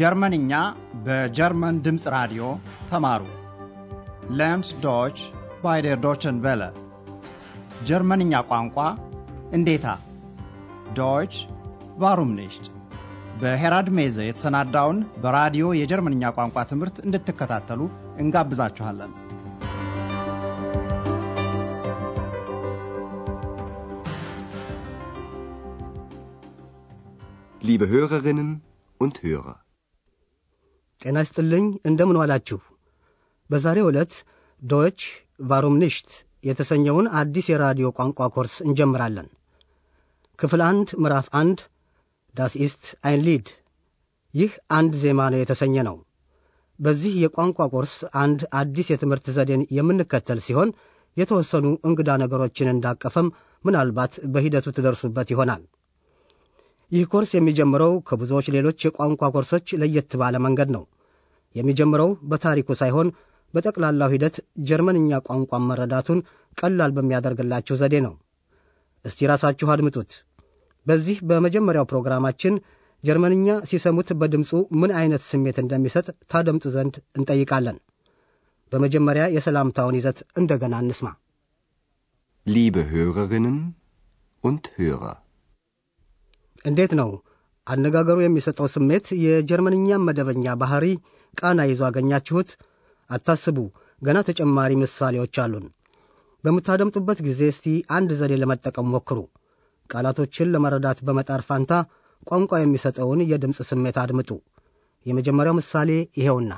ጀርመንኛ በጀርመን ድምፅ ራዲዮ ተማሩ። Lernt Deutsch bei der Deutschen Welle ጀርመንኛ ቋንቋ እንዴታ Deutsch warum nicht በሄራድ ሜዘ የተሰናዳውን በራዲዮ የጀርመንኛ ቋንቋ ትምህርት እንድትከታተሉ እንጋብዛችኋለን። Liebe Hörerinnen und Hörer. ጤና ይስጥልኝ እንደምን ዋላችሁ። በዛሬው ዕለት Deutsch warum nicht የተሰኘውን አዲስ የራዲዮ ቋንቋ ኮርስ እንጀምራለን። ክፍል አንድ ምዕራፍ አንድ Das ist ein Lied ይህ አንድ ዜማ ነው የተሰኘ ነው። በዚህ የቋንቋ ኮርስ አንድ አዲስ የትምህርት ዘዴን የምንከተል ሲሆን የተወሰኑ እንግዳ ነገሮችን እንዳቀፈም ምናልባት በሂደቱ ትደርሱበት ይሆናል። ይህ ኮርስ የሚጀምረው ከብዙዎች ሌሎች የቋንቋ ኮርሶች ለየት ባለ መንገድ ነው። የሚጀምረው በታሪኩ ሳይሆን በጠቅላላው ሂደት ጀርመንኛ ቋንቋን መረዳቱን ቀላል በሚያደርግላችሁ ዘዴ ነው። እስቲ ራሳችሁ አድምጡት። በዚህ በመጀመሪያው ፕሮግራማችን ጀርመንኛ ሲሰሙት በድምፁ ምን አይነት ስሜት እንደሚሰጥ ታደምጡ ዘንድ እንጠይቃለን። በመጀመሪያ የሰላምታውን ይዘት እንደገና እንስማ። Liebe Hörerinnen und Hörer. እንዴት ነው አነጋገሩ የሚሰጠው ስሜት የጀርመንኛም መደበኛ ባህሪ ቃና ይዞ አገኛችሁት? አታስቡ፣ ገና ተጨማሪ ምሳሌዎች አሉን። በምታደምጡበት ጊዜ እስቲ አንድ ዘዴ ለመጠቀም ሞክሩ። ቃላቶችን ለመረዳት በመጣር ፋንታ ቋንቋ የሚሰጠውን የድምፅ ስሜት አድምጡ። የመጀመሪያው ምሳሌ ይሄውና።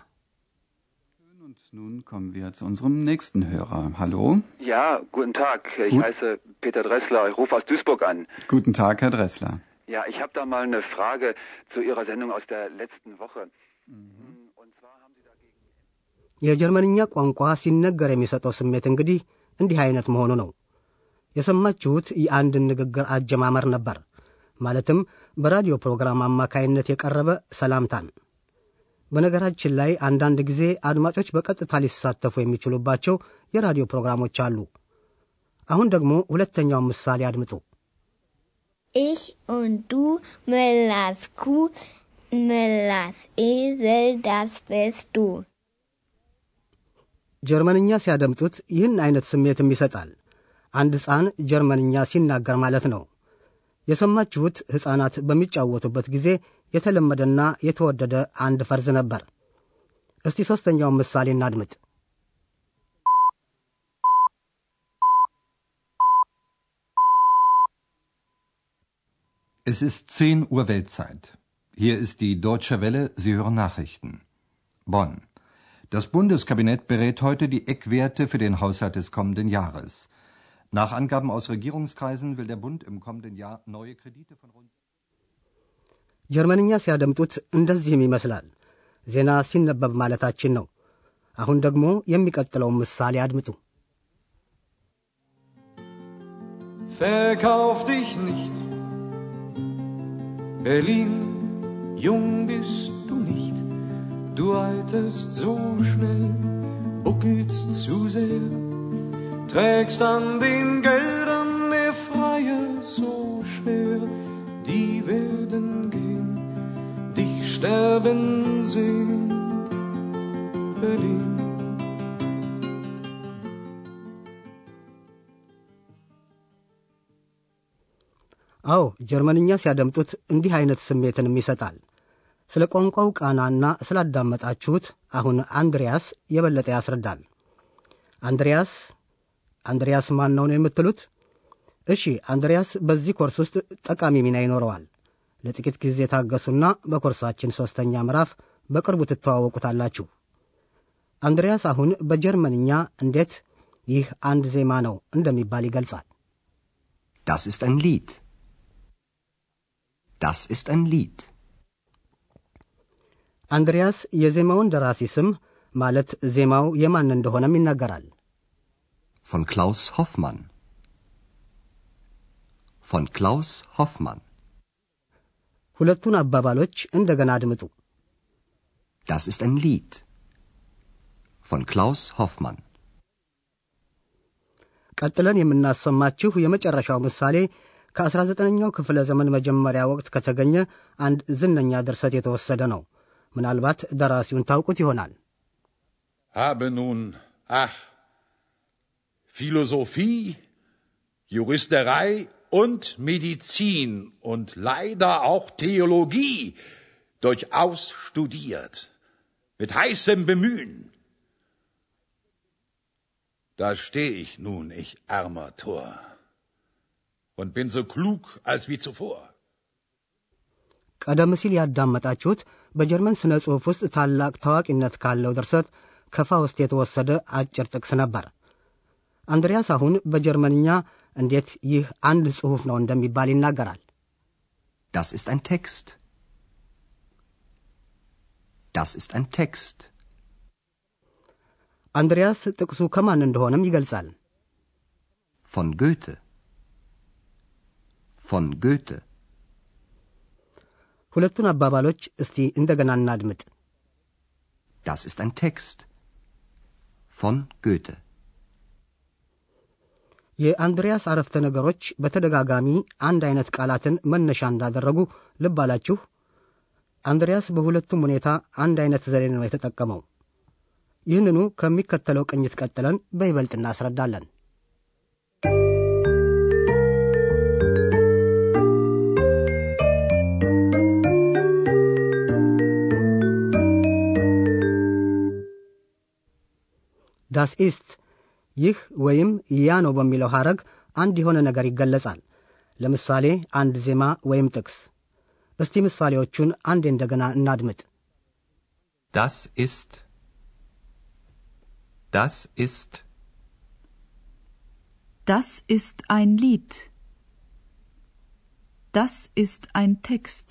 nun kommen wir zu unserem nächsten Hörer. Hallo. Ja, guten Tag. Ich Gut. heiße Peter Dressler. Ich rufe aus Duisburg an. Guten Tag, Herr Dressler. Ja, ich habe da mal eine Frage zu Ihrer Sendung aus der letzten Woche. Dagegen. የጀርመንኛ ቋንቋ ሲነገር የሚሰጠው ስሜት እንግዲህ እንዲህ አይነት መሆኑ ነው። የሰማችሁት የአንድን ንግግር አጀማመር ነበር። ማለትም በራዲዮ ፕሮግራም አማካይነት የቀረበ ሰላምታን። በነገራችን ላይ አንዳንድ ጊዜ አድማጮች በቀጥታ ሊሳተፉ የሚችሉባቸው የራዲዮ ፕሮግራሞች አሉ። አሁን ደግሞ ሁለተኛውን ምሳሌ አድምጡ። Ich und du, Müllers Kuh, Müllers Esel, das bist du. ጀርመንኛ ሲያደምጡት ይህን አይነት ስሜትም ይሰጣል። አንድ ሕፃን ጀርመንኛ ሲናገር ማለት ነው። የሰማችሁት ሕፃናት በሚጫወቱበት ጊዜ የተለመደና የተወደደ አንድ ፈርዝ ነበር። እስቲ ሦስተኛውን ምሳሌ እናድምጥ። Es ist 10 Uhr Weltzeit. Hier ist die Deutsche Welle, Sie hören Nachrichten. Bonn. Das Bundeskabinett berät heute die Eckwerte für den Haushalt des kommenden Jahres. Nach Angaben aus Regierungskreisen will der Bund im kommenden Jahr neue Kredite von rund ጀርመንኛ ሲያደምጡት እንደዚህም ይመስላል። ዜና ሲነበብ ማለታችን ነው። አሁን ደግሞ የሚቀጥለውን ምሳሌ አድምጡ። Verkauf dich nicht. Berlin, jung bist du nicht. Du alterst so schnell, buckelst zu sehr. Trägst an den Geldern der Freier so schwer. Die werden gehen, dich sterben sehen. Berlin. አዎ ጀርመንኛ ሲያደምጡት እንዲህ አይነት ስሜትንም ይሰጣል። ስለ ቋንቋው ቃናና ስላዳመጣችሁት አሁን አንድሪያስ የበለጠ ያስረዳል። አንድሪያስ አንድሪያስ ማን ነው ነው የምትሉት? እሺ አንድሪያስ በዚህ ኮርስ ውስጥ ጠቃሚ ሚና ይኖረዋል። ለጥቂት ጊዜ ታገሱና በኮርሳችን ሦስተኛ ምዕራፍ በቅርቡ ትተዋወቁታላችሁ። አንድሪያስ አሁን በጀርመንኛ እንዴት ይህ አንድ ዜማ ነው እንደሚባል ይገልጻል። Das ist ein Lied. Das ist ein Lied. አንድሪያስ የዜማውን ደራሲ ስም ማለት ዜማው የማን እንደሆነም ይናገራል። Von Klaus Hoffmann. Von Klaus Hoffmann. ሁለቱን አባባሎች እንደገና አድምጡ። Das ist ein Lied. Von Klaus Hoffmann. ቀጥለን የምናሰማችሁ የመጨረሻው ምሳሌ ከ19ኛው ክፍለ ዘመን መጀመሪያ ወቅት ከተገኘ አንድ ዝነኛ ድርሰት የተወሰደ ነው። ምናልባት ደራሲውን ታውቁት ይሆናል። Habe nun, ach, Philosophie, Juristerei und Medizin und leider auch Theologie durchaus studiert. Mit heißem Bemühen. Da steh ich nun, ich armer Tor, und bin so klug als wie zuvor. ቀደም ሲል ያዳመጣችሁት በጀርመን ሥነ ጽሑፍ ውስጥ ታላቅ ታዋቂነት ካለው ድርሰት ከፋውስት የተወሰደ አጭር ጥቅስ ነበር። አንድሪያስ አሁን በጀርመንኛ እንዴት ይህ አንድ ጽሑፍ ነው እንደሚባል ይናገራል። Das ist ein Text. Das ist ein Text. አንድሪያስ ጥቅሱ ከማን እንደሆነም ይገልጻል። Von Goethe. Von Goethe. ሁለቱን አባባሎች እስቲ እንደገና እናድምጥ። Das ist ein Text. Von Goethe. የአንድሪያስ አረፍተ ነገሮች በተደጋጋሚ አንድ አይነት ቃላትን መነሻ እንዳደረጉ ልብ አላችሁ? አንድሪያስ በሁለቱም ሁኔታ አንድ አይነት ዘዴ ነው የተጠቀመው። ይህንኑ ከሚከተለው ቅኝት ቀጥለን በይበልጥ እናስረዳለን። ዳስ ኢስት ይህ ወይም ያ ነው በሚለው ሐረግ አንድ የሆነ ነገር ይገለጻል። ለምሳሌ አንድ ዜማ ወይም ጥቅስ። እስቲ ምሳሌዎቹን አንዴ እንደገና እናድምጥ። Das ist. Das ist. Das ist ein Lied. Das ist ein Text.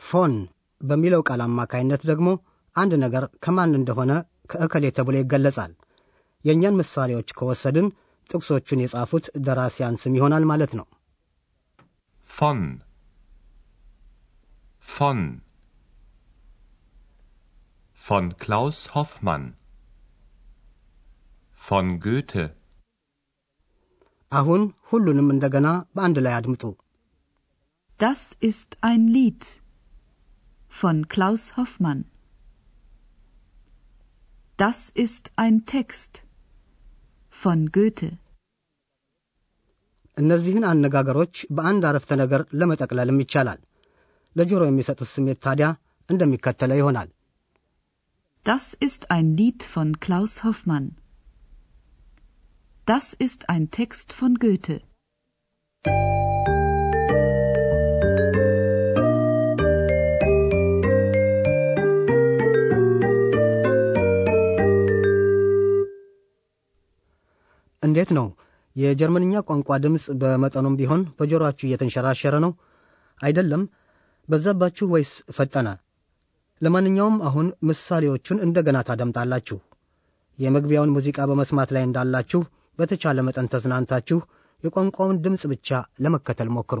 ፎን በሚለው ቃል አማካይነት ደግሞ አንድ ነገር ከማን እንደሆነ ከእከሌ ተብሎ ይገለጻል። የእኛን ምሳሌዎች ከወሰድን ጥቅሶቹን የጻፉት ደራሲያን ስም ይሆናል ማለት ነው። Von. Von. Von Klaus Hoffmann. Von Goethe. አሁን ሁሉንም እንደገና በአንድ ላይ አድምጡ። Das ist ein Lied von Klaus Hoffmann. Das ist ein Text von Goethe. እነዚህን አነጋገሮች በአንድ አረፍተ ነገር ለመጠቅለልም ይቻላል። ለጆሮ የሚሰጡት ስሜት ታዲያ እንደሚከተለው ይሆናል። Das ist ein Lied von Klaus Hoffmann. Das ist ein Text von Goethe. እንዴት ነው? የጀርመንኛ ቋንቋ ድምፅ በመጠኑም ቢሆን በጆሮአችሁ እየተንሸራሸረ ነው አይደለም? በዛባችሁ ወይስ ፈጠነ? ለማንኛውም አሁን ምሳሌዎቹን እንደገና ታደምጣላችሁ። የመግቢያውን ሙዚቃ በመስማት ላይ እንዳላችሁ በተቻለ መጠን ተዝናንታችሁ የቋንቋውን ድምፅ ብቻ ለመከተል ሞክሩ።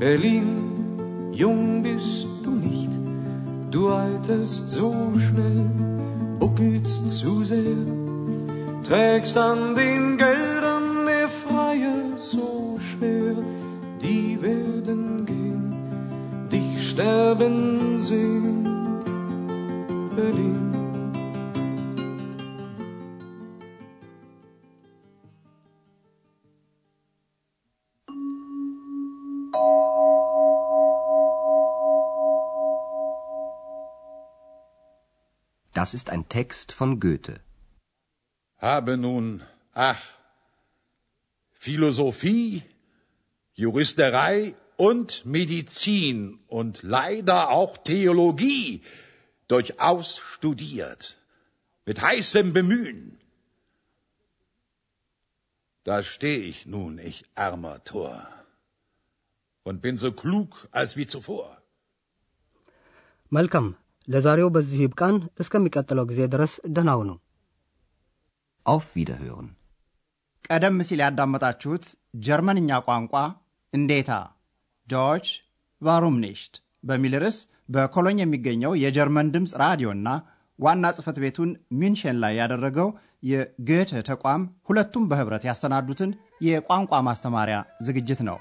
Berlin, jung bist du nicht, du alterst so schnell, buckelst zu sehr, trägst an den Geldern der Freie so schwer, die werden gehen, dich sterben sehen, Berlin. Das ist ein Text von Goethe. Habe nun, ach, Philosophie, Juristerei und Medizin und leider auch Theologie durchaus studiert, mit heißem Bemühen. Da stehe ich nun, ich armer Tor, und bin so klug als wie zuvor. Malcolm, ለዛሬው በዚህ ይብቃን እስከሚቀጥለው ጊዜ ድረስ ደህና ሁኑ Auf Wiederhören. ቀደም ሲል ያዳመጣችሁት ጀርመንኛ ቋንቋ እንዴታ Deutsch warum nicht በሚል ርዕስ በኮሎኝ የሚገኘው የጀርመን ድምፅ ራዲዮና ዋና ጽሕፈት ቤቱን ሙንሽን ላይ ያደረገው የጎተ ተቋም ሁለቱም በኅብረት ያሰናዱትን የቋንቋ ማስተማሪያ ዝግጅት ነው።